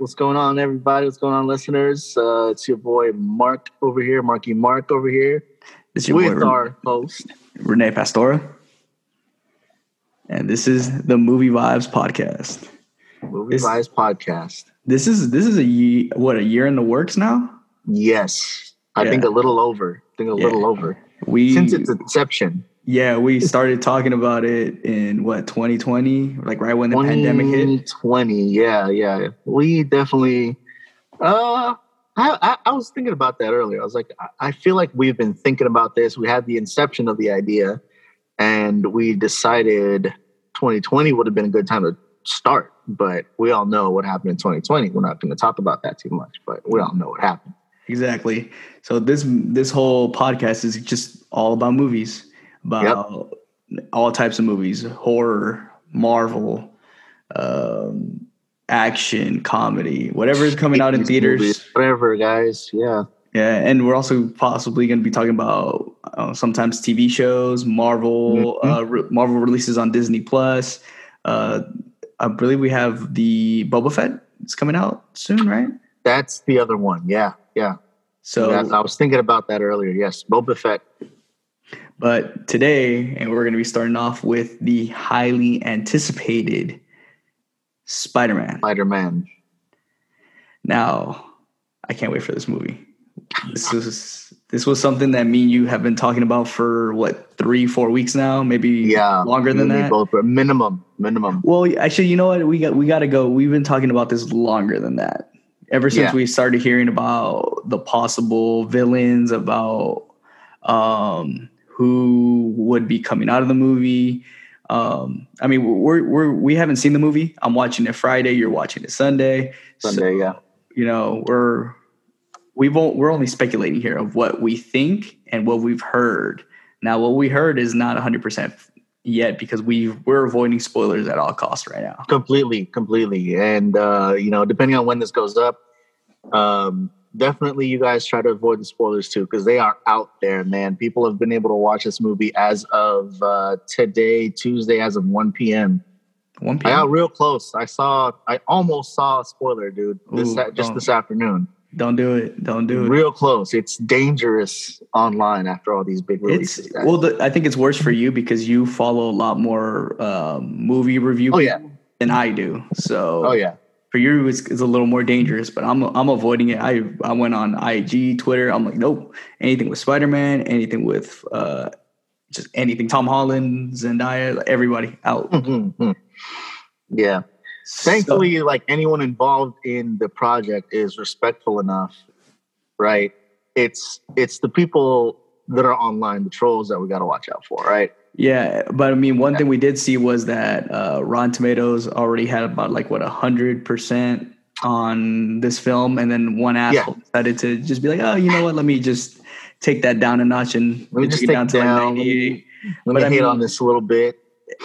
what's going on, everybody? What's going on, listeners? Uh, it's your boy Mark over here, Marky Mark over here, It's your with boy our host. Renee Pastora. And this is the Movie Vibes podcast. Movie This- Vibes Podcast. This is this is a ye- what a year in the works now. Yes, I think a little over. I think a Yeah. little over We since its inception. Yeah we started talking about it in what 2020, like right when the pandemic hit. 2020. Yeah, yeah. We definitely. Uh, I, I I was thinking about that earlier. I was like, I, I feel like we've been thinking about this. We had the inception of the idea, and we decided 2020 would have been a good time to start. But we all know what happened in 2020. We're not going to talk about that too much, but we all know what happened. Exactly. So this this whole podcast is just all about movies, about all types of movies: horror, Marvel, um, action, comedy, whatever is coming out in theaters. movies, whatever, guys. Yeah. Yeah, and we're also possibly going to be talking about uh, sometimes TV shows, Marvel, Mhm. uh, re- Marvel releases on Disney Plus. Uh, I believe we have the Boba Fett. It's coming out soon, right? That's the other one. Yeah. Yeah. So, That's- I was thinking about that earlier. Yes. Boba Fett. But today, and we're going to be starting off with the highly anticipated Spider-Man. Spider Man. Now, I can't wait for this movie. This was this was something that me and you have been talking about for what three, four weeks now, maybe Yeah. longer than that. Both, but minimum. Minimum. Well, actually, you know what? We got we got to go. We've been talking about this longer than that. Ever since Yeah. we started hearing about the possible villains, about um, who would be coming out of the movie. Um, I mean, we're we're we haven't seen the movie. I'm watching it Friday. You're watching it Sunday. Sunday, yeah. You know, we're we won't, we're only speculating here of what we think and what we've heard. Now, what we heard is not 100 percent yet because we we're avoiding spoilers at all costs right now. Completely, completely. And uh, you know, depending on when this goes up, um, definitely you guys try to avoid the spoilers too, because they are out there, man. People have been able to watch this movie as of uh, today, Tuesday, as of 1 p.m. 1 p.m I got real close. I saw, I almost saw a spoiler, dude. This Ooh, just this afternoon. Don't do it. Don't do it. Real close. It's dangerous online after all these big releases. It's well. The, I think it's worse for you because you follow a lot more um, movie review oh yeah, than I do. So oh yeah. For you, it's, it's a little more dangerous. But I'm I'm avoiding it. I I went on IG, Twitter. I'm like, nope. Anything with Spider Man, anything with uh, just anything. Tom Holland, Zendaya, everybody out. Mhm. yeah. thankfully like anyone involved in the project is respectful enough right it's it's the people that are online the trolls that we got to watch out for right Yeah, but I mean, one thing we did see was that uh, Rotten Tomatoes already had about like what a hundred percent on this film, and then one asshole decided to just be like, "Oh, you know what? Let me just take that down a notch and let me take just take down down, to like let me, 98." let me I mean- on this a little bit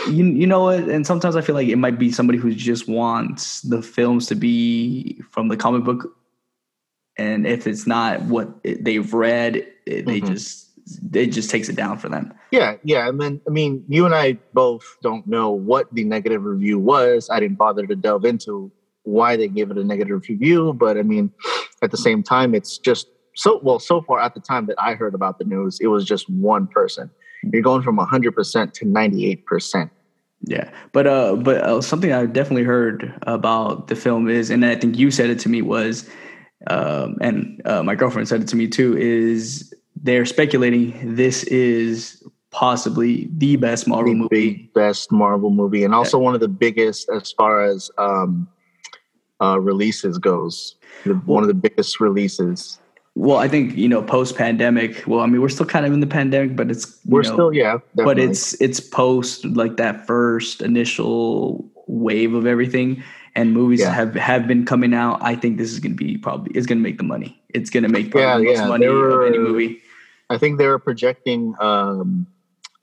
You you know what? And sometimes I feel like it might be somebody who just wants the films to be from the comic book, and if it's not what they've read, they Mhm. just it just takes it down for them. yeah yeah I mean, i mean you and i both don't know what the negative review was. I didn't bother to delve into why they gave it a negative review but i mean at the same time it's just so well so far at the time that i heard about the news it was just one person. You're going from 100% to 98% Yeah, but uh, but uh, something I definitely heard about the film is, and I think you said it to me was, um, and uh, my girlfriend said it to me too, is they're speculating this is possibly the best Marvel the movie. best Marvel movie, and also one of the biggest as far as um, uh, releases goes. The, one of the biggest releases. Well, I think you know post pandemic. Well, I mean we're still kind of in the pandemic, but it's We're know, still, yeah, but it's it's post like that first initial wave of everything and movies Yeah. have have been coming out i think this is going to be probably it's going to make the money it's going to make probably Yeah, the most yeah, money there of any movie I think they were projecting. Um,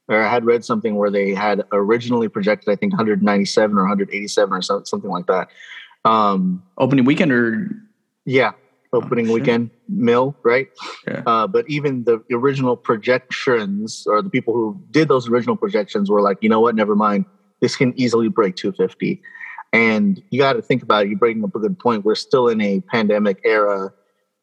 or I had read something where they had originally projected, I think, 197 or 187 or so, something like that. Um, opening weekend or yeah, opening shit. weekend mill, right? Yeah. Uh, but even the original projections or the people who did those original projections were like, you know what, never mind. This can easily break 250. And you got to think about it. You're bringing up a good point. We're still in a pandemic era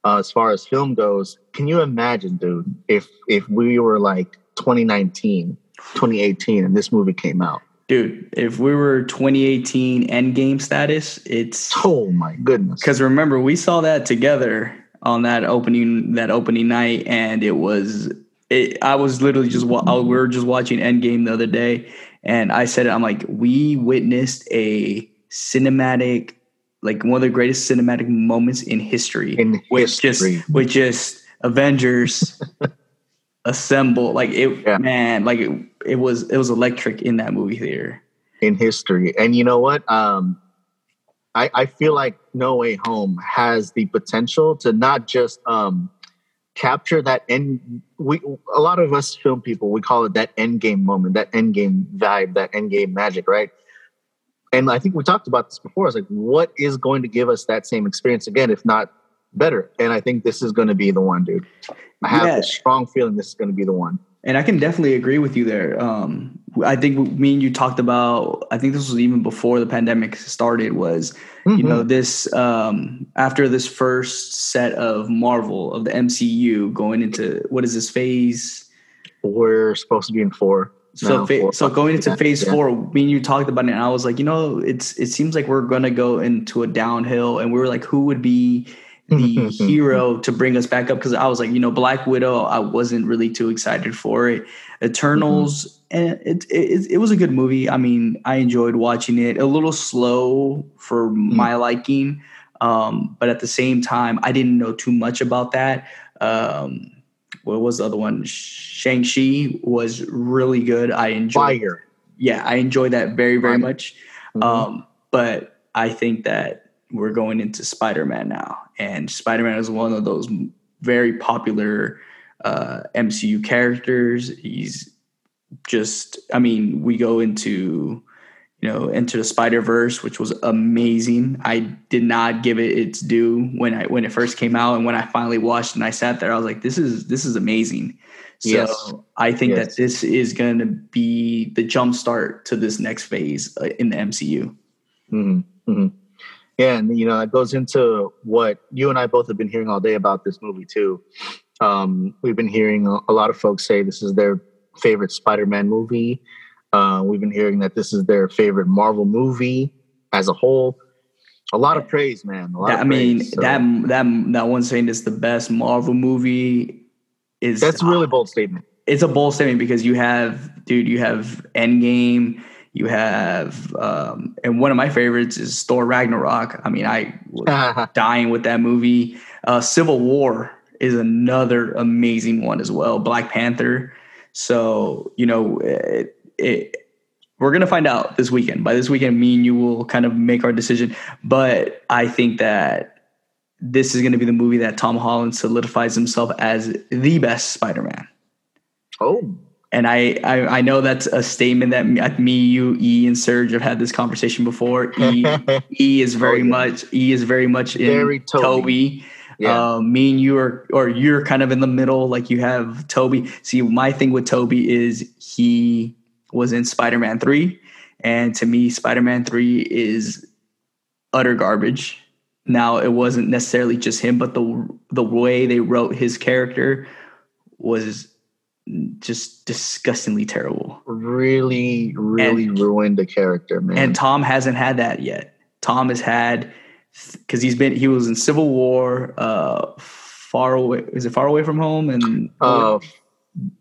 uh, as far as film goes. Can you imagine, dude, if if we were like 2019, 2018, and this movie came out? Dude, if we were 2018 Endgame status, it's oh my goodness. Because remember, we saw that together on that opening that opening night, and it was it, I was literally just we were just watching Endgame the other day, and I said it. I'm like, we witnessed a cinematic, like one of the greatest cinematic moments in history. In with history. just with just Avengers assemble. Like it, yeah. man. Like it, it was it was electric in that movie theater. In history, and you know what? Um, I, I feel like No Way Home has the potential to not just um, capture that end. We a lot of us film people we call it that end game moment, that end game vibe, that end game magic, right? And I think we talked about this before. It's like, what is going to give us that same experience again, if not better? And I think this is going to be the one, dude. I have yeah. a strong feeling this is going to be the one. And I can definitely agree with you there. Um, I think me and you talked about. I think this was even before the pandemic started. Was mm-hmm. you know this um, after this first set of Marvel of the MCU going into what is this phase? We're supposed to be in four. So, fa- so going into phase yeah. four, me and you talked about it, and I was like, you know, it's it seems like we're gonna go into a downhill, and we were like, who would be the hero to bring us back up because I was like, you know, Black Widow, I wasn't really too excited for it. Eternals, mm-hmm. and it, it, it was a good movie. I mean, I enjoyed watching it. A little slow for mm-hmm. my liking, um, but at the same time, I didn't know too much about that. Um, what was the other one? Shang Chi was really good. I enjoyed. Fire. Yeah, I enjoyed that very very Fire. much. Mm-hmm. Um, but I think that we're going into Spider-Man now, and Spider-Man is one of those very popular uh, MCU characters. He's just, I mean, we go into you know into the Spider Verse, which was amazing. I did not give it its due when I when it first came out, and when I finally watched and I sat there, I was like, this is this is amazing. So yes. I think yes. that this is going to be the jump start to this next phase uh, in the MCU. Mm-hmm. Mm-hmm. Yeah, and you know, it goes into what you and I both have been hearing all day about this movie too. Um, we've been hearing a lot of folks say this is their favorite Spider-Man movie. Uh, we've been hearing that this is their favorite Marvel movie as a whole. A lot of praise, man. That, I mean, so. that that that one saying it's the best Marvel movie is that's a really bold statement. It's a bold statement because you have, dude, you have Endgame, you have, um, and one of my favorites is Thor Ragnarok. I mean, I was dying with that movie. Uh, Civil War is another amazing one as well. Black Panther. So you know, it, it, we're gonna find out this weekend. By this weekend, me and you will kind of make our decision. But I think that this is going to be the movie that Tom Holland solidifies himself as the best Spider-Man. Oh, and I, I, I know that's a statement that me, you, E, and Serge have had this conversation before. E, e is very oh, yeah. much E is very much in very Tobey. Tobey. Yeah. Um, me and you are, or you're kind of in the middle. Like you have Tobey. See, my thing with Tobey is he was in Spider Man three, and to me, Spider Man three is utter garbage. Now, it wasn't necessarily just him, but the the way they wrote his character was just disgustingly terrible. Really, really and, ruined the character, man. And Tom hasn't had that yet. Tom has had because he's been he was in Civil War, uh, far away. Is it far away from home and uh,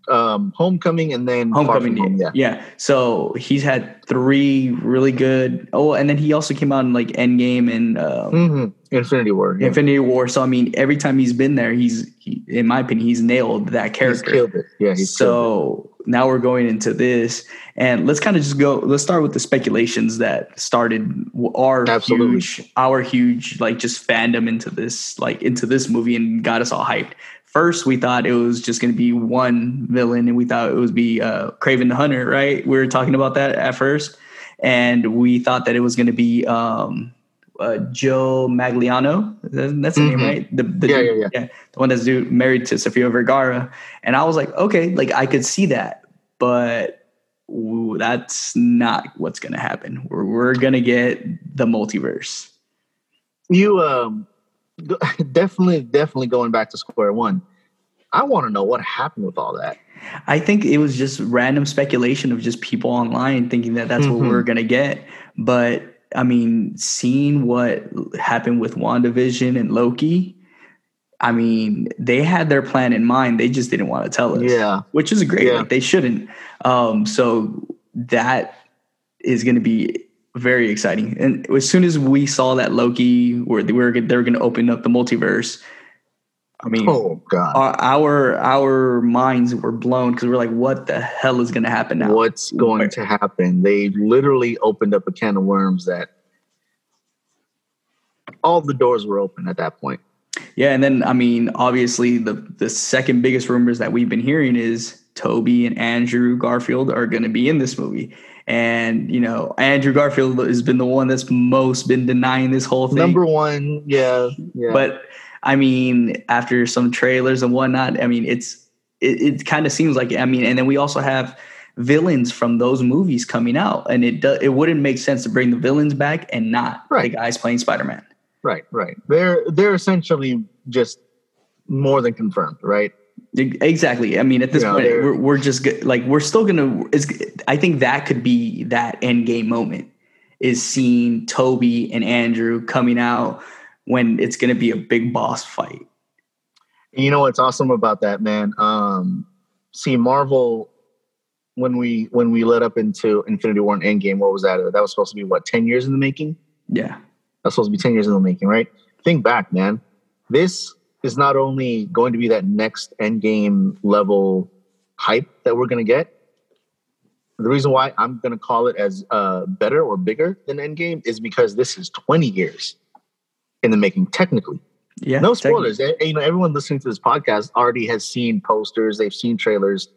um, Homecoming and then Homecoming. Home, yeah. yeah. So he's had three really good. Oh, and then he also came out in like Endgame and um, mm-hmm. Infinity War. Yeah. Infinity War. So I mean, every time he's been there, he's he, in my opinion, he's nailed that character. He's killed it. Yeah. so now we're going into this, and let's kind of just go. Let's start with the speculations that started our Absolutely. huge, our huge like just fandom into this, like into this movie, and got us all hyped first we thought it was just going to be one villain and we thought it would be uh, Kraven the Hunter, right? We were talking about that at first. And we thought that it was going to be um, uh, Joe Manganiello That's the mm-hmm. name, right? The, the yeah, yeah, yeah, yeah. The one that's married to Sofia Vergara. And I was like, okay, like I could see that. But ooh, that's not what's going to happen. We're, we're going to get the multiverse. You um, definitely, definitely going back to square one. I want to know what happened with all that. I think it was just random speculation of just people online thinking that that's mm-hmm. what we're going to get. But I mean, seeing what happened with WandaVision and Loki, I mean, they had their plan in mind. They just didn't want to tell us. Yeah. Which is great. Yeah. Like they shouldn't. Um, so that is going to be very exciting. And as soon as we saw that Loki, where they were they were going to open up the multiverse, I mean, oh god, our our, minds were blown because we're like, what the hell is going to happen now? What's going Where? to happen? They literally opened up a can of worms that all the doors were open at that point. Yeah, and then I mean, obviously the the second biggest rumors that we've been hearing is Tobey and Andrew Garfield are going to be in this movie. And you know, Andrew Garfield has been the one that's most been denying this whole thing. Number one, yeah, yeah. But I mean, after some trailers and whatnot, I mean, it's it, it kind of seems like I mean, and then we also have villains from those movies coming out, and it do, it wouldn't make sense to bring the villains back and not right. the guys playing Spider Man. Right, right. They're they're essentially just more than confirmed, right? Exactly. I mean, at this know, point, we're, we're just like we're still gonna. I think that could be that end game moment is seeing Tobey and Andrew coming out when it's to be a big boss fight. You know what's awesome about that, man? Um, see, Marvel when we when we led up into Infinity War and Endgame, what was that? That was supposed to be what ten years in the making. Yeah, that's supposed to be ten years in the making, right? Think back, man. This is not only going to be that next Endgame level hype that we're going to get. The reason why I'm going to call it as uh, better or bigger than Endgame is because this is 20 years in the making, technically. Yeah. No spoilers. You know, everyone listening to this podcast already has seen posters. They've seen trailers.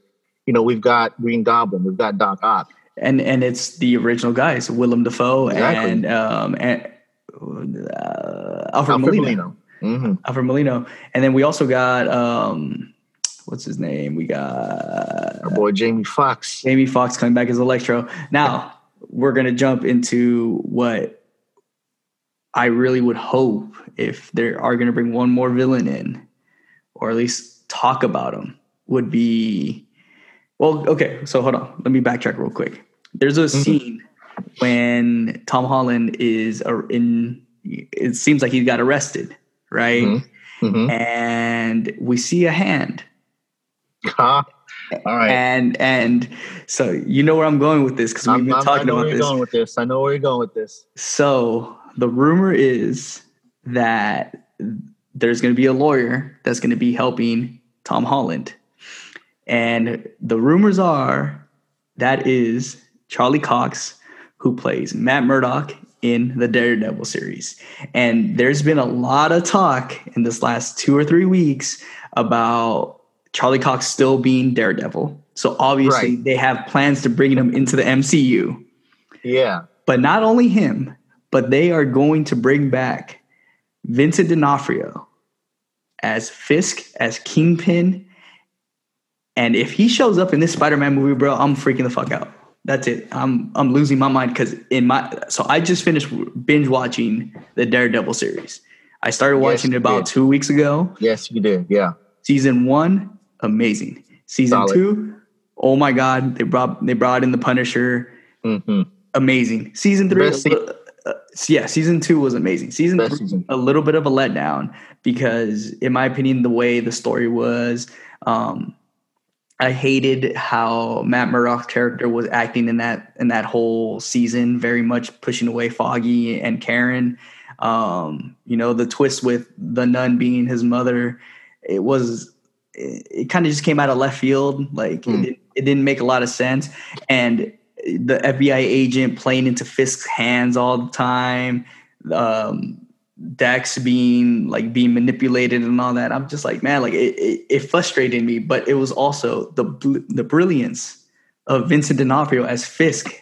You know, we've got Green Goblin. We've got Doc Ock. And and it's the original guys, Willem Dafoe exactly. and um and uh, Alfred, Alfred Molina. Molina. Mm-hmm. Alfred Molina. And then we also got um what's his name? We got our boy Jamie Foxx. Jamie Foxx coming back as Electro. Now we're gonna jump into what I really would hope if they are going to bring one more villain in, or at least talk about him, would be well. Okay, so hold on. Let me backtrack real quick. There's a mm-hmm. scene when Tom Holland is in. It seems like he got arrested, right? Mm-hmm. Mm-hmm. And we see a hand. All right. And and so you know where I'm going with this because we've been I'm, talking about this. Going with this. I know where you're going with this. So the rumor is that there's going to be a lawyer that's going to be helping Tom Holland. And the rumors are that is Charlie Cox, who plays Matt Murdock in the Daredevil series. And there's been a lot of talk in this last two or three weeks about Charlie Cox still being Daredevil. So obviously right. they have plans to bring him into the MCU. Yeah. But not only him, but they are going to bring back Vincent D'Onofrio as Fisk, as Kingpin. And if he shows up in this Spider-Man movie, bro, I'm freaking the fuck out. That's it. I'm I'm losing my mind because in my so I just finished binge watching the Daredevil series. I started watching yes, it about did. two weeks ago. Yes, you did. Yeah. Season one, amazing. Season Solid. two, oh my god, they brought they brought in the Punisher. Mm-hmm. Amazing. Season three, uh, yeah, season two was amazing. Season three, season. a little bit of a letdown because, in my opinion, the way the story was, um, I hated how Matt Murdock's character was acting in that in that whole season, very much pushing away Foggy and Karen. Um, you know, the twist with the nun being his mother, it was it, it kind of just came out of left field. Like mm. it, it didn't make a lot of sense, and the FBI agent playing into Fisk's hands all the time, um, Dex being like being manipulated and all that. I'm just like, man, like it, it, it frustrated me, but it was also the the brilliance of Vincent D'Onofrio as Fisk.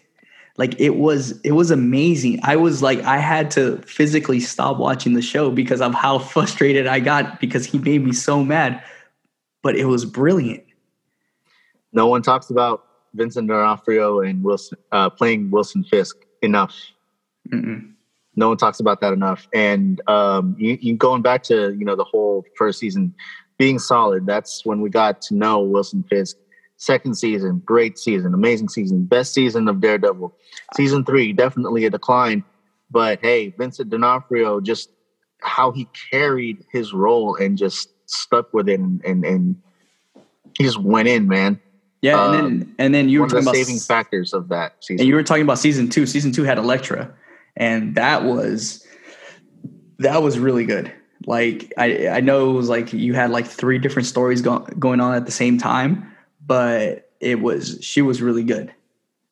Like it was it was amazing. I was like I had to physically stop watching the show because of how frustrated I got because he made me so mad. But it was brilliant. No one talks about Vincent D'Onofrio and Wilson uh, playing Wilson Fisk enough. Mm-mm. No one talks about that enough. And um, you, you going back to you know the whole first season being solid. That's when we got to know Wilson Fisk. Second season, great season, amazing season, best season of Daredevil. Season three, definitely a decline. But hey, Vincent D'Onofrio, just how he carried his role and just stuck with it and and, and he just went in, man. Yeah, and Um, then and then you were of the talking about saving factors of that season. and you were talking about season two. Season two had Elektra, and that was that was really good. Like I I know it was like you had like three different stories go- going on at the same time, but it was she was really good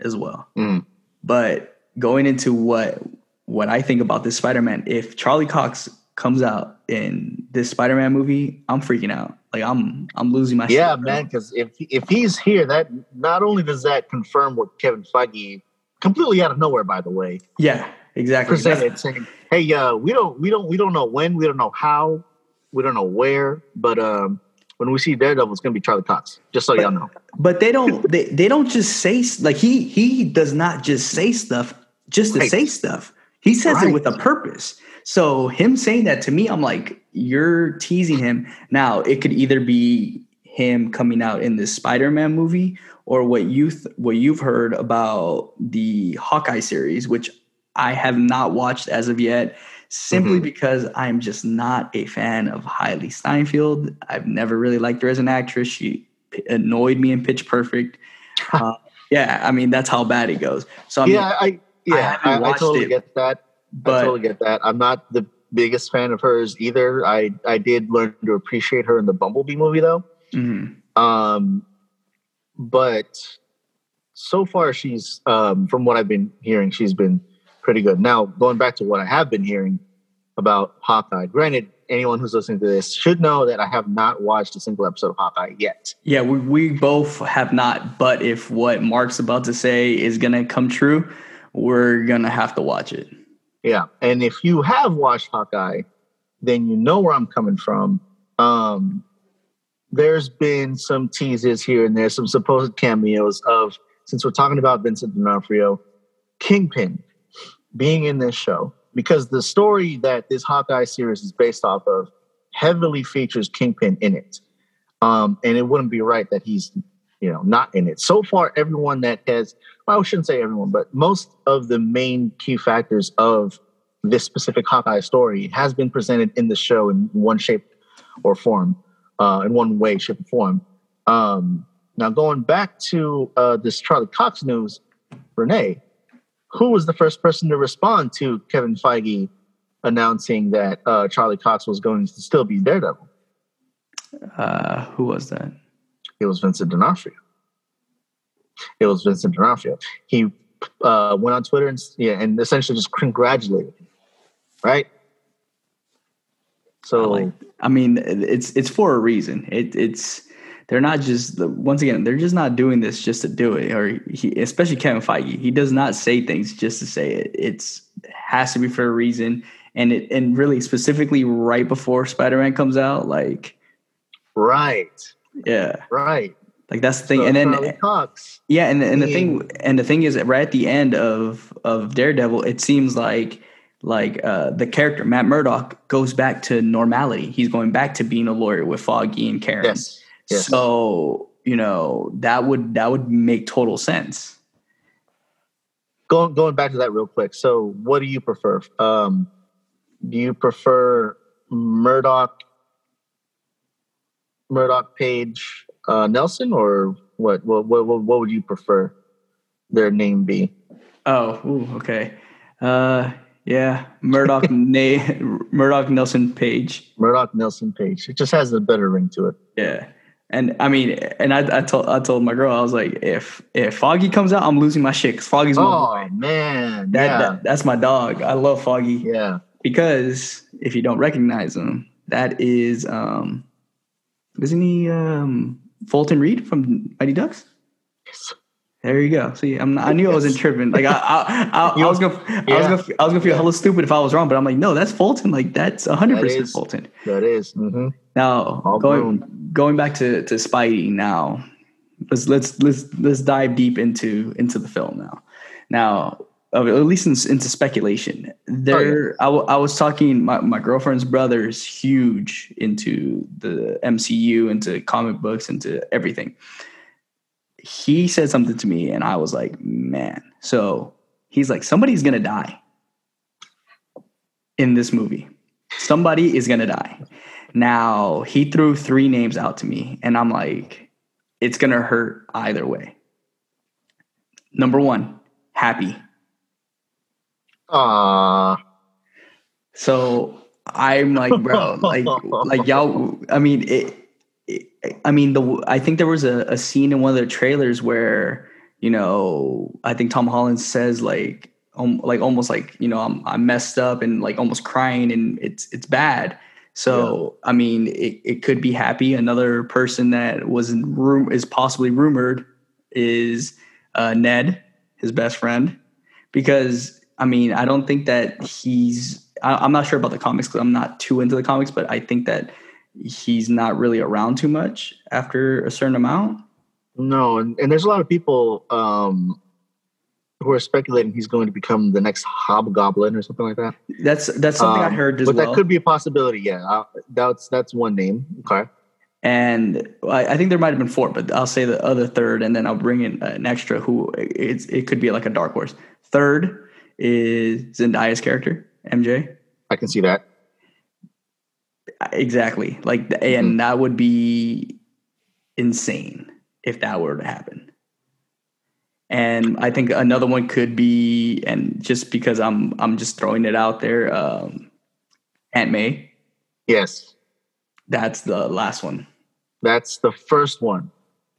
as well. Mm. But going into what what I think about this Spider-Man, if Charlie Cox comes out in this Spider-Man movie, I'm freaking out. Like I'm I'm losing my yeah, shit, man. Because if if he's here, that not only does that confirm what Kevin Feige completely out of nowhere, by the way, Yeah, exactly. Presented saying, "Hey, uh, we don't we don't we don't know when, we don't know how, we don't know where, but um, when we see Daredevil, it's gonna be Charlie Cox. Just so y'all know. but they don't they, they don't just say like he he does not just say stuff just to Right. say stuff he says it with a purpose so him saying that to me i'm like you're teasing him now it could either be him coming out in this spider-man movie or what you th- what you've heard about the hawkeye series which i have not watched as of yet simply Mhm. because i'm just not a fan of Hailee Steinfeld i've never really liked her as an actress she annoyed me in Pitch Perfect. Uh, yeah, I mean that's how bad it goes. So I mean, yeah, I yeah, haven't I, I, totally it, get that. I totally get that. I'm not the biggest fan of hers either. I I did learn to appreciate her in the Bumblebee movie though. mhm. Um, but so far she's um, from what I've been hearing, she's been pretty good. Now going back to what I have been hearing about Hawkeye. Granted, anyone who's listening to this should know that I have not watched a single episode of Hawkeye yet. yeah, we we both have not. But if what Mark's about to say is gonna come true, we're gonna have to watch it. Yeah, and if you have watched Hawkeye, then you know where I'm coming from. Um, there's been some teases here and there, some supposed cameos of since we're talking about Vincent D'Onofrio, Kingpin being in this show because the story that this Hawkeye series is based off of heavily features Kingpin in it, um, and it wouldn't be right that he's you know not in it. So far, everyone that has well, I shouldn't say everyone, but most of the main key factors of this specific Hawkeye story has been presented in the show in one shape or form, uh, in one way, shape, or form. Um, now, going back to uh, this Charlie Cox news, Renee, who was the first person to respond to Kevin Feige announcing that uh, Charlie Cox was going to still be Daredevil? Uh, who was that? It was Vincent D'Onofrio. It was Vincent D'Onofrio. He uh, went on Twitter and yeah, and essentially just congratulated him. Right. So Like, I mean, it's it's for a reason. It, it's they're not just the, once again they're just not doing this just to do it. Or he, especially Kevin Feige, he does not say things just to say it. It's it has to be for a reason. And it and really specifically right before Spider Man comes out, like right, yeah, right. like that's the thing. So and then Cox. Yeah, and and the thing and the thing is right at the end of of Daredevil, it seems like like uh, the character Matt Murdock goes back to normality. He's going back to being a lawyer with Foggy and Karen. Yes. Yes. So you know that would that would make total sense. going going back to that real quick. So, what do you prefer? Um, do you prefer Murdock, Murdock Page uh, Nelson, or what? What, what? what would you prefer their name be? Oh, ooh, okay. Uh, yeah, Murdock Na- Murdock Nelson Page. Murdock Nelson Page. It just has a better ring to it. Yeah. And I mean, and I, I told I told my girl I was like, if if Foggy comes out, I'm losing my shit. Cause Foggy's my Oh boy. man, That, yeah, that that's my dog. I love Foggy yeah. because if you don't recognize him, that is um, isn't he um Fulton Reed from Mighty Ducks? There you go. See, I'm not, I knew I wasn't tripping. Like I, I, I, I was gonna, I was Yeah. gonna, I was gonna feel hella stupid if I was wrong. But I'm like, no, that's Fulton. Like that's 100 That percent. Fulton. That is. Mm-hmm. Now All going going back to to Spidey now, let's let's let's let's dive deep into into the film now. Now, at least in, into speculation. There, oh, yeah. I, w- I was talking. My, my girlfriend's brother is huge into the MCU, into comic books, into everything. He said something to me, and I was like, "Man!" So he's like, "Somebody's gonna die in this movie. Somebody is gonna die." Now he threw three names out to me, and I'm like, "It's gonna hurt either way." Number one, Happy Ah. So I'm like, bro, like, like y'all. I mean, it, I mean, the. I think there was a, a scene in one of the trailers where you know, I think Tom Holland says like, um, like almost like you know, I'm I'm messed up and like almost crying and it's it's bad. So yeah. I mean, it, it could be happy. Another person that was in room is possibly rumored is uh, Ned, his best friend, because I mean, I don't think that he's. I, am not sure about the comics because I'm not too into the comics, but I think that he's not really around too much after a certain amount. No, and, and there's a lot of people um, who are speculating he's going to become the next Hobgoblin or something like that. That's that's something um, I heard as but well. But that could be a possibility. Yeah, uh, that's that's one name. Okay. And I, I, think there might have been four, but I'll say the other third, and then I'll bring in an extra who it's it could be like a dark horse. Third is Zendaya's character, MJ. I can see that. Exactly. Like, and mm-hmm. that would be insane if that were to happen. And I think another one could be, and just because I'm I'm just throwing it out there, um, Aunt May. Yes. That's the last one. That's the first one.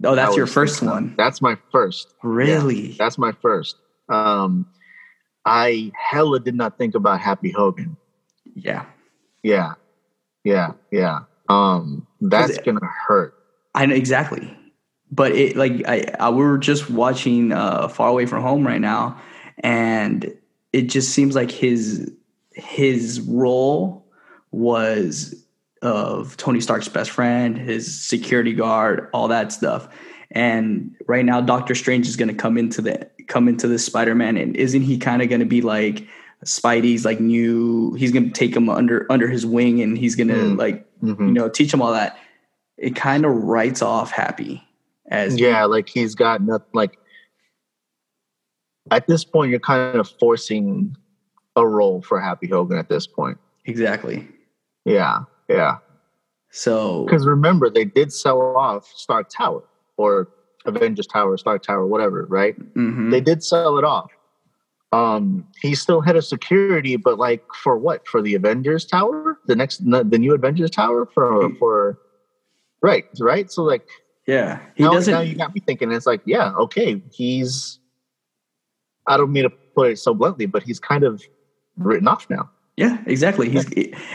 Oh, that's your first one. That's my first. Really? Yeah, that's my first. Um, I hella did not think about Happy Hogan. Yeah. Yeah. Yeah. Yeah. Um, that's gonna hurt. I know exactly. But it like I, I we were just watching uh Far Away from Home right now, and it just seems like his his role was of Tony Stark's best friend, his security guard, all that stuff. And right now, Doctor Strange is going to come into the come into this Spider-Man, and isn't he kind of going to be like Spidey's like new? He's to take him under under his wing, and he's to mm. like mm-hmm. you know teach him all that. It kind of writes off Happy as yeah, like he's got nothing. Like at this point, you're kind of forcing a role for Happy Hogan at this point. Exactly. Yeah, yeah. So because remember, they did sell off Stark Tower or Avengers Tower, Stark Tower, whatever, right? Mm-hmm. They did sell it off. Um, he's still head of security, but like for what? For the Avengers Tower, the next, the new Avengers Tower for for, right, right. So like, yeah, he now, doesn't. Now you got me thinking. It's like, yeah, okay, he's. I don't mean to put it so bluntly, but he's kind of written off now. Yeah, exactly. He's,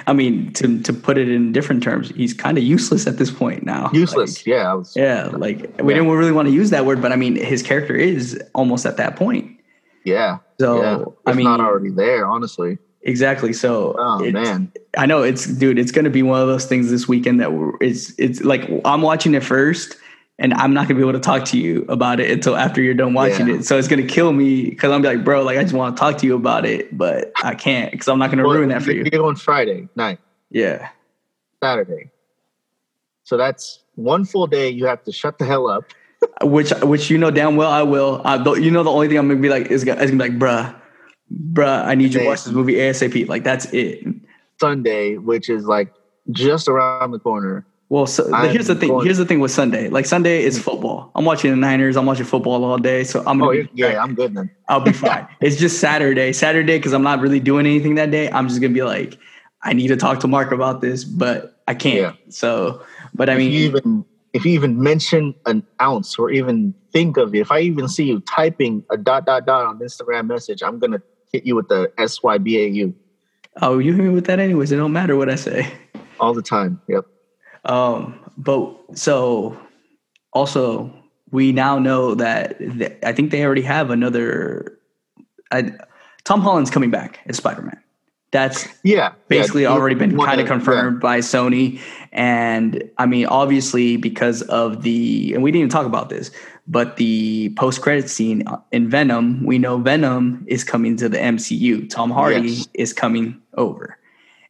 I mean, to to put it in different terms, he's kind of useless at this point now. Useless, like, yeah. Was, yeah, like we yeah. didn't really want to use that word, but I mean, his character is almost at that point. Yeah. So yeah. I mean, not already there, honestly. Exactly. So, oh man, I know it's dude. It's going to be one of those things this weekend that it's it's like I'm watching it first, and I'm not gonna be able to talk to you about it until after you're done watching yeah. it. So it's gonna kill me because I'm like, bro, like I just want to talk to you about it, but I can't because I'm not gonna well, ruin that for you. You're going Friday night. Yeah. Saturday. So that's one full day. You have to shut the hell up. Which, which you know damn well I will. Uh, you know the only thing I'm gonna be like is, is gonna be like, bruh, bruh, I need you to watch this movie ASAP. Like that's it. Sunday, which is like just around the corner well, so here's the thing. Going, here's the thing with Sunday. Like Sunday is football. I'm watching the Niners. I'm watching football all day. So I'm. Gonna Oh yeah, I'm good then. I'll be fine. it's just Saturday. Saturday because I'm not really doing anything that day. I'm just gonna be like, I need to talk to Mark about this, but I can't. Yeah. So, but I mean, you even if you even mention an ounce or even think of it, if I even see you typing a dot dot dot on Instagram message, I'm gonna hit you with the S Y B A U. Oh, you hit me with that anyways. It don't matter what I say. All the time. Yep. Um, but so also we now know that th- I think they already have another. I, Tom Holland's coming back as Spider Man. That's yeah, basically yeah, already been kind of confirmed by Sony. And I mean, obviously, because of the, and we didn't even talk about this, but the post credit scene in Venom, we know Venom is coming to the MCU. Tom Hardy Yes. is coming over.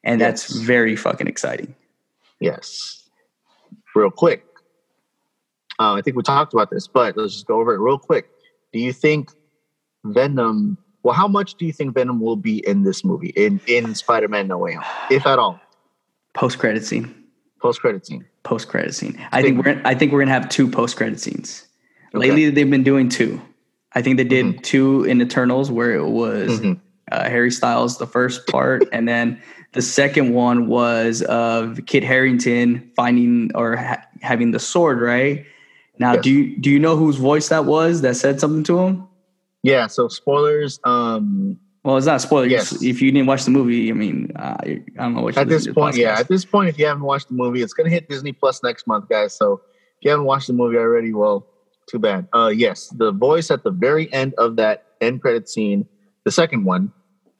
And that's very fucking exciting. Yes. Real quick. Uh, I think we talked about this, but let's just go over it real quick. Do you think Venom? Well, how much do you think Venom will be in this movie in in Spider Man No Way Home, if at all? Post credit scene. Post credit scene. Post credit scene. I think we're I think we're gonna have two post credit scenes. Okay. Lately, they've been doing two. I think they did Mm-hmm. two in Eternals, where it was Mhm. uh, Harry Styles the first part, and then the second one was of Kit Harington finding or ha- having the sword. Right now, Yes. do you do you know whose voice that was that said something to him? Yeah. So spoilers. Um, Well, it's not spoilers. Yes. If you didn't watch the movie, I mean, uh, I don't know what at this point, yeah. At this point, if you haven't watched the movie, it's gonna hit Disney Plus next month, guys. So if you haven't watched the movie already, well, too bad. Uh, yes, the voice at the very end of that end credit scene, the second one,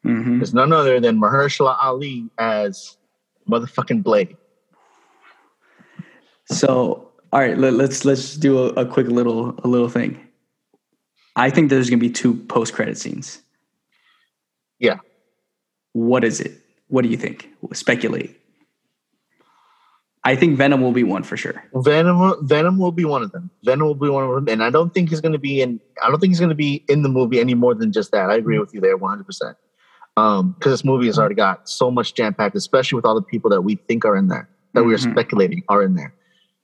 Mhm. is none other than Mahershala Ali as motherfucking Blade. So, all right, let, let's let's do a, a quick little a little thing. I think there's gonna be two post credit scenes. Yeah. What is it? What do you think? Speculate. I think Venom will be one for sure. Venom Venom will be one of them. Venom will be one of them, and I don't think he's going to be in. I don't think he's going to be in the movie any more than just that. I agree with you there, one hundred percent. Um, because this movie has already got so much jam packed, especially with all the people that we think are in there, that we are Mhm. speculating are in there.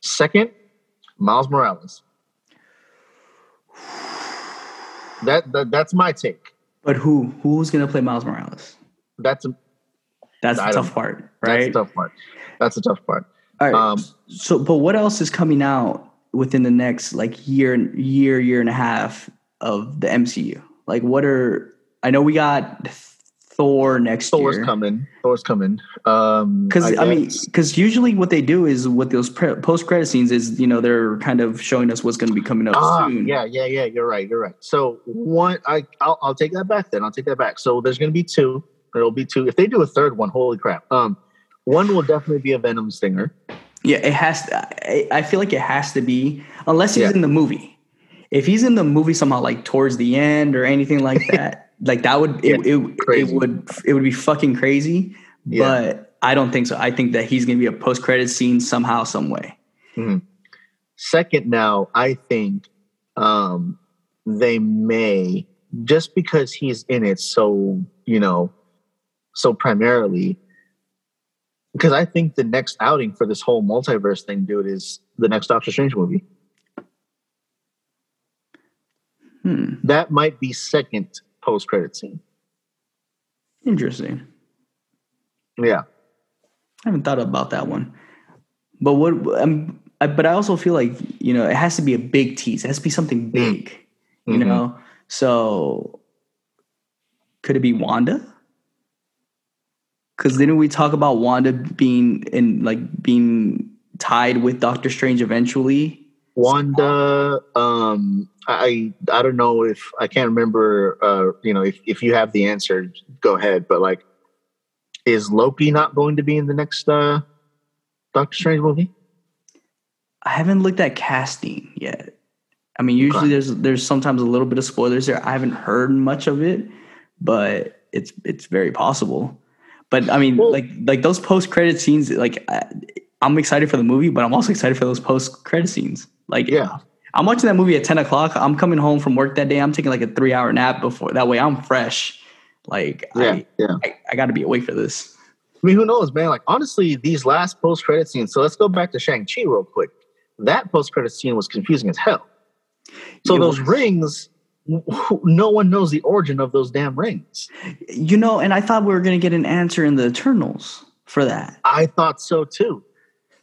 Second, Miles Morales. That, that that's my take. But who who's gonna play Miles Morales? That's a That's the tough part, that's right? the tough part. That's the tough part. All right. Um, so, but what else is coming out within the next like year, year, year and a half of the MCU? Like, what are? I know we got Thor next Thor's year. coming. Thor's coming. Um, Because I, mean, because usually what they do is with those pre- post credit scenes is you know they're kind of showing us what's going to be coming up Ah, soon. yeah, yeah, yeah. You're right. You're right. So one, I, I'll, I'll take that back. Then I'll take that back. So there's going to be two. There'll be two. If they do a third one, holy crap. Um, one will definitely be a Venom stinger. Yeah, it has. To, I, I feel like it has to be unless he's Yeah. in the movie. If he's in the movie somehow, like towards the end or anything like that, like that would it, Yeah, it, it would it would be fucking crazy. Yeah. But I don't think so. I think that he's gonna be a post credit scene somehow, some way. Second, now I think um, they may just because he's in it so you know so primarily because I think the next outing for this whole multiverse thing, dude, is the next Doctor Strange movie. Hmm. That might be second post credit scene. Interesting. Yeah. I haven't thought about that one. But what? Um, I, but I also feel like you know it has to be a big tease. It has to be something big. You Mhm. know. So could it be Wanda? Because didn't we talk about Wanda being in like being tied with Doctor Strange eventually? Wanda, um, I I don't know if I can't remember. Uh, you know, if if you have the answer, go ahead. But like, is Loki not going to be in the next uh, Doctor Strange movie? I haven't looked at casting yet. I mean, usually Okay. there's there's sometimes a little bit of spoilers there. I haven't heard much of it, but it's it's very possible. But I mean, Well- like like those post credit scenes, like I, I'm excited for the movie, but I'm also excited for those post credit scenes. Like, Yeah, I'm watching that movie at 10 o'clock. I'm coming home from work that day. I'm taking like a three hour nap before. That way, I'm fresh. Like, yeah, I yeah. I, I got to be awake for this. I mean, who knows, man? Like, honestly, these last post credit scenes. So let's go back to Shang Chi real quick. That post credit scene was confusing as hell. So It those was. rings, no one knows the origin of those damn rings. You know, and I thought we were gonna get an answer in the Eternals for that. I thought so too.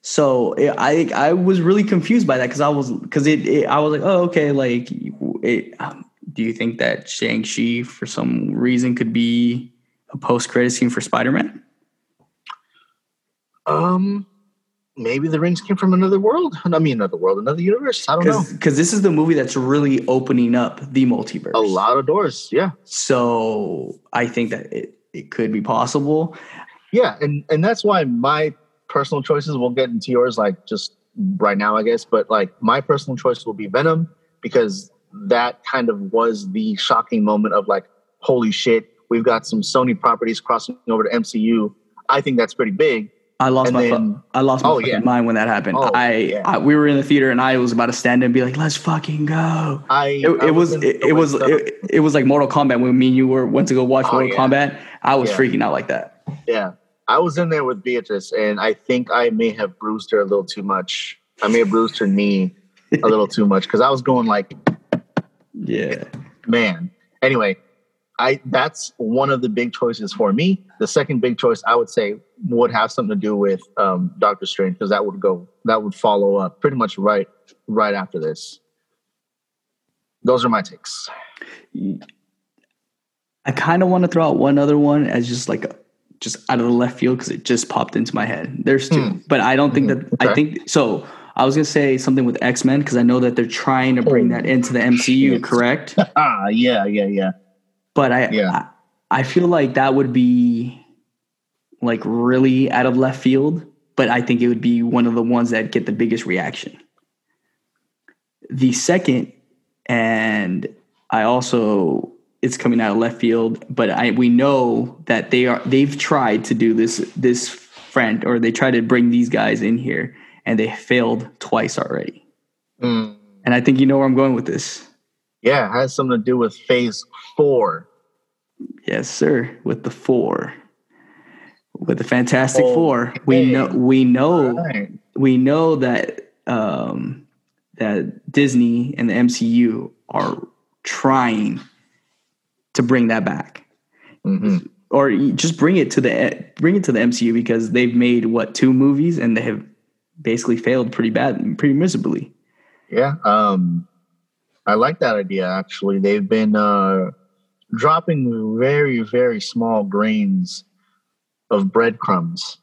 So it, I I was really confused by that because I was because it, it I was like oh okay like it, um, do you think that Shang Chi for some reason could be a post credit scene for Spider Man? Um, maybe the rings came from another world. I mean, another world, another universe. I don't know. Because this is the movie that's really opening up the multiverse. A lot of doors. Yeah. So I think that it, it could be possible. Yeah, and and that's why my personal choices. We'll get into yours like just right now, I guess. But like my personal choice will be Venom because that kind of was the shocking moment of like, holy shit, we've got some Sony properties crossing over to MCU. I think that's pretty big. I lost And my then- fu- I lost my Oh, yeah. mind when that happened. Oh, I, yeah. I we were in the theater and I was about to stand and be like, "Let's fucking go." I It, I it was it, it was it, it was like Mortal Kombat when me and you were went to go watch Oh, Mortal yeah. Kombat. I was freaking out like that. yeah. I was in there with Beatrice, and I think I may have bruised her a little too much. I may have bruised her knee a little too much because I was going like, Yeah. man. Anyway, I that's one of the big choices for me. The second big choice I would say would have something to do with um, Doctor Strange because that would go that would follow up pretty much right right after this. Those are my takes. I kind of want to throw out one other one as just like a, just out of the left field because it just popped into my head. There's two, Hmm. but I don't think that I think so. I was gonna say something with X Men because I know that they're trying to bring Oh, that into the MCU, shit. correct? ah, yeah, yeah, yeah. But I, Yeah. I I feel like that would be like really out of left field, but I think it would be one of the ones that get the biggest reaction. The second, and I also it's coming out of left field, but I we know that they are they've tried to do this this friend or they tried to bring these guys in here and they failed twice already. Mm. And I think you know where I'm going with this. Yeah, it has something to do with Phase Four. Yes, sir. With the four, with the Fantastic Oh, Four, we know we know Right. we know that um, that Disney and the MCU are trying to bring that back, Mhm. or just bring it to the bring it to the MCU because they've made what two movies and they have basically failed pretty bad, pretty miserably. Yeah, um, I like that idea. Actually, they've been uh, dropping very, very small grains of breadcrumbs.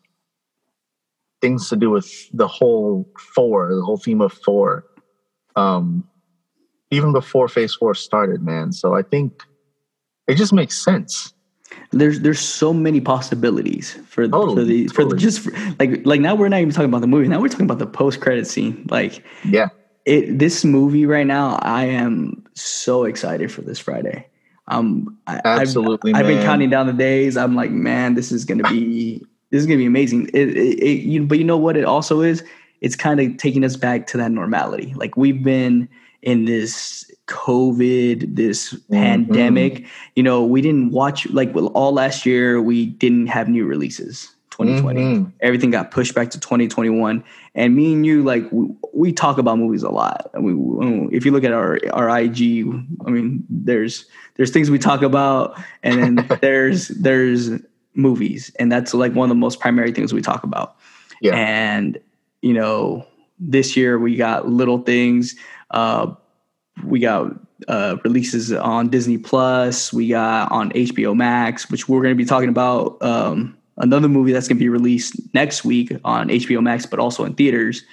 Things to do with the whole four, the whole theme of four. Um, even before Phase Four started, man. So I think it just makes sense. There's there's so many possibilities for for Totally, for the, totally. just for, like like now we're not even talking about the movie. Now we're talking about the post credit scene. Like Yeah, it this movie right now. I am so excited for this Friday. Um, I, I've- absolutely. I've, been counting down the days. I'm like, man, this is gonna be this is gonna be amazing. It, it, it you, but you know what? It also is. It's kind of taking us back to that normality. Like we've been in this COVID, this Mm-hmm. pandemic. You know, we didn't watch like well, all last year. We didn't have new releases. 2020. Mhm. Everything got pushed back to 2021. And me and you, like, we, we talk about movies a lot. I mean, if you look at our our IG, I mean, there's there's things we talk about, and then there's there's movies, and that's like one of the most primary things we talk about. Yeah. And you know, this year we got little things. Uh, we got uh, releases on Disney Plus. We got on HBO Max, which we're going to be talking about. Um, another movie that's going to be released next week on HBO Max, but also in theaters,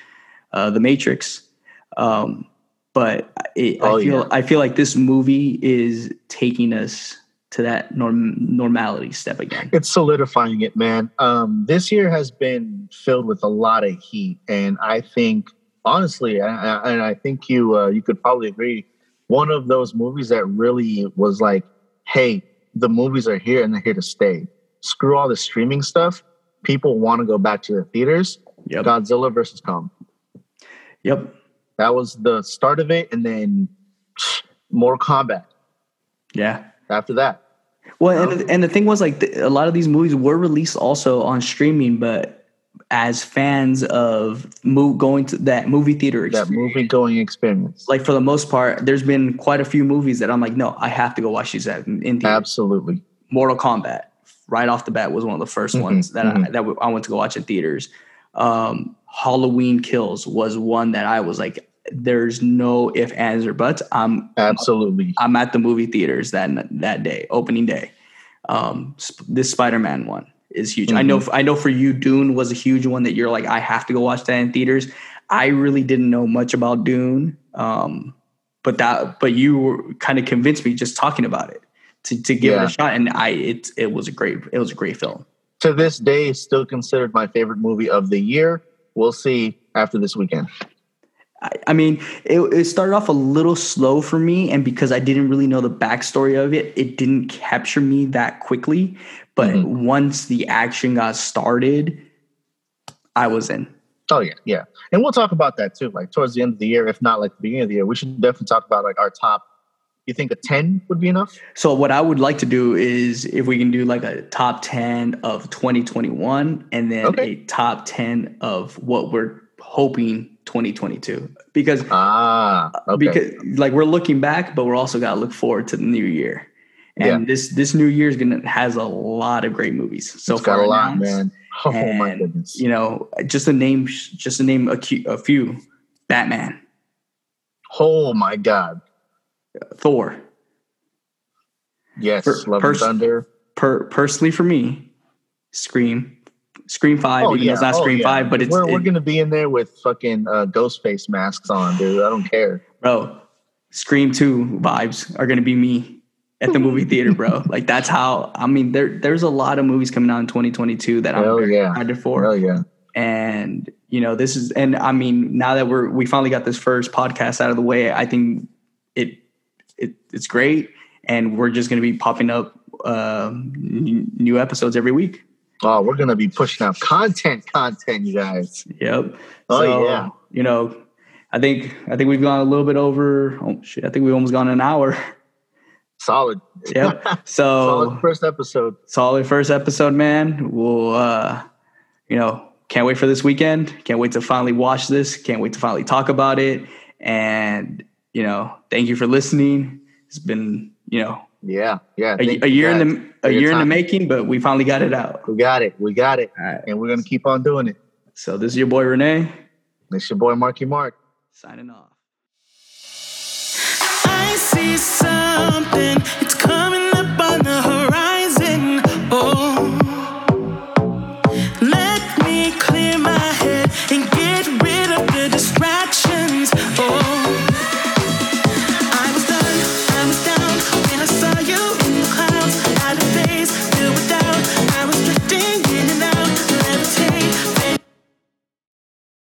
uh, The Matrix. Um, but it, Oh, I feel yeah. I feel like this movie is taking us to that norm, normality step again. it's solidifying it, man. Um, this year has been filled with a lot of heat, and I think, honestly, I, I, and I think you uh, you could probably agree, one of those movies that really was like, hey, the movies are here and they're here to stay. Screw all the streaming stuff. People want to go back to the theaters. Yep. Godzilla versus Kong. Yep. That was the start of it, and then Mortal Kombat. Yeah. after that. Well, and and the thing was like the, a lot of these movies were released also on streaming, but as fans of move going to that movie theater That experience, movie going experience. like for the most part, there's been quite a few movies that I'm like, no, I have to go watch these at, in theaters. Absolutely. Mortal Kombat, right off the bat, was one of the 1st Mhm, ones that I, mhm. that I went to go watch in theaters. Um, Halloween Kills was one that I was like, there's no if, ands, or buts. I'm Absolutely. I'm at the movie theaters that that day, opening day. Um, sp- this Spider-Man one is huge. I know. I know for you, Dune was a huge one that you're like, I have to go watch that in theaters. I really didn't know much about Dune, um, but that, but you were kind of convinced me just talking about it to, to give Yeah. it a shot. And I it it was a great it was a great film. To this day, still considered my favorite movie of the year. We'll see after this weekend. I, I mean, it, it started off a little slow for me, and because I didn't really know the backstory of it, it didn't capture me that quickly. But Mhm. once the action got started, I was in. Oh yeah, yeah, and we'll talk about that too. Like towards the end of the year, if not like the beginning of the year, we should definitely talk about like our top. You think a ten would be enough? So what I would like to do is if we can do like a top 10 of 2021 and then Okay. a top 10 of what we're hoping 2022 because Ah, okay. because like we're looking back but we're also got to look forward to the new year. And Yeah. this this new year is going to has a lot of great movies. So it's got a lot, announced. man. Oh my goodness. You know, just to name just to name a, a few Batman, Oh my god. Thor. Yes, Per- Love pers- and Thunder. Per personally for me, Scream. Scream 5 Oh even though yeah, it's not oh, Scream yeah. 5 but it's we're, we're gonna be in there with fucking uh, ghost face masks on, dude. I don't care. bro scream 2 vibes are gonna be me at the movie theater bro like that's how i mean there there's a lot of movies coming out in 2022 that i'm Hell very yeah. excited for Hell yeah. and you know this is and i mean now that we're we finally got this first podcast out of the way i think it it it's great and we're just gonna be popping up n- new episodes every week Oh, we're gonna be pushing out content, content, you guys. Yep. Oh, So, yeah. You know, I think I think we've gone a little bit over. Oh shit! I think we've almost gone an hour. Solid. Yep. Solid So first episode. solid first episode, man. We'll uh, you know, can't wait for this weekend. Can't wait to finally watch this. Can't wait to finally talk about it. And you know, thank you for listening. It's been you know Yeah, yeah. a, a you year in the a your year in the making, but we finally got it out. We got it. We got it. All right. And we're gonna keep on doing it. So this is your boy Renee It's your boy Marky Mark. signing off. I see something, it's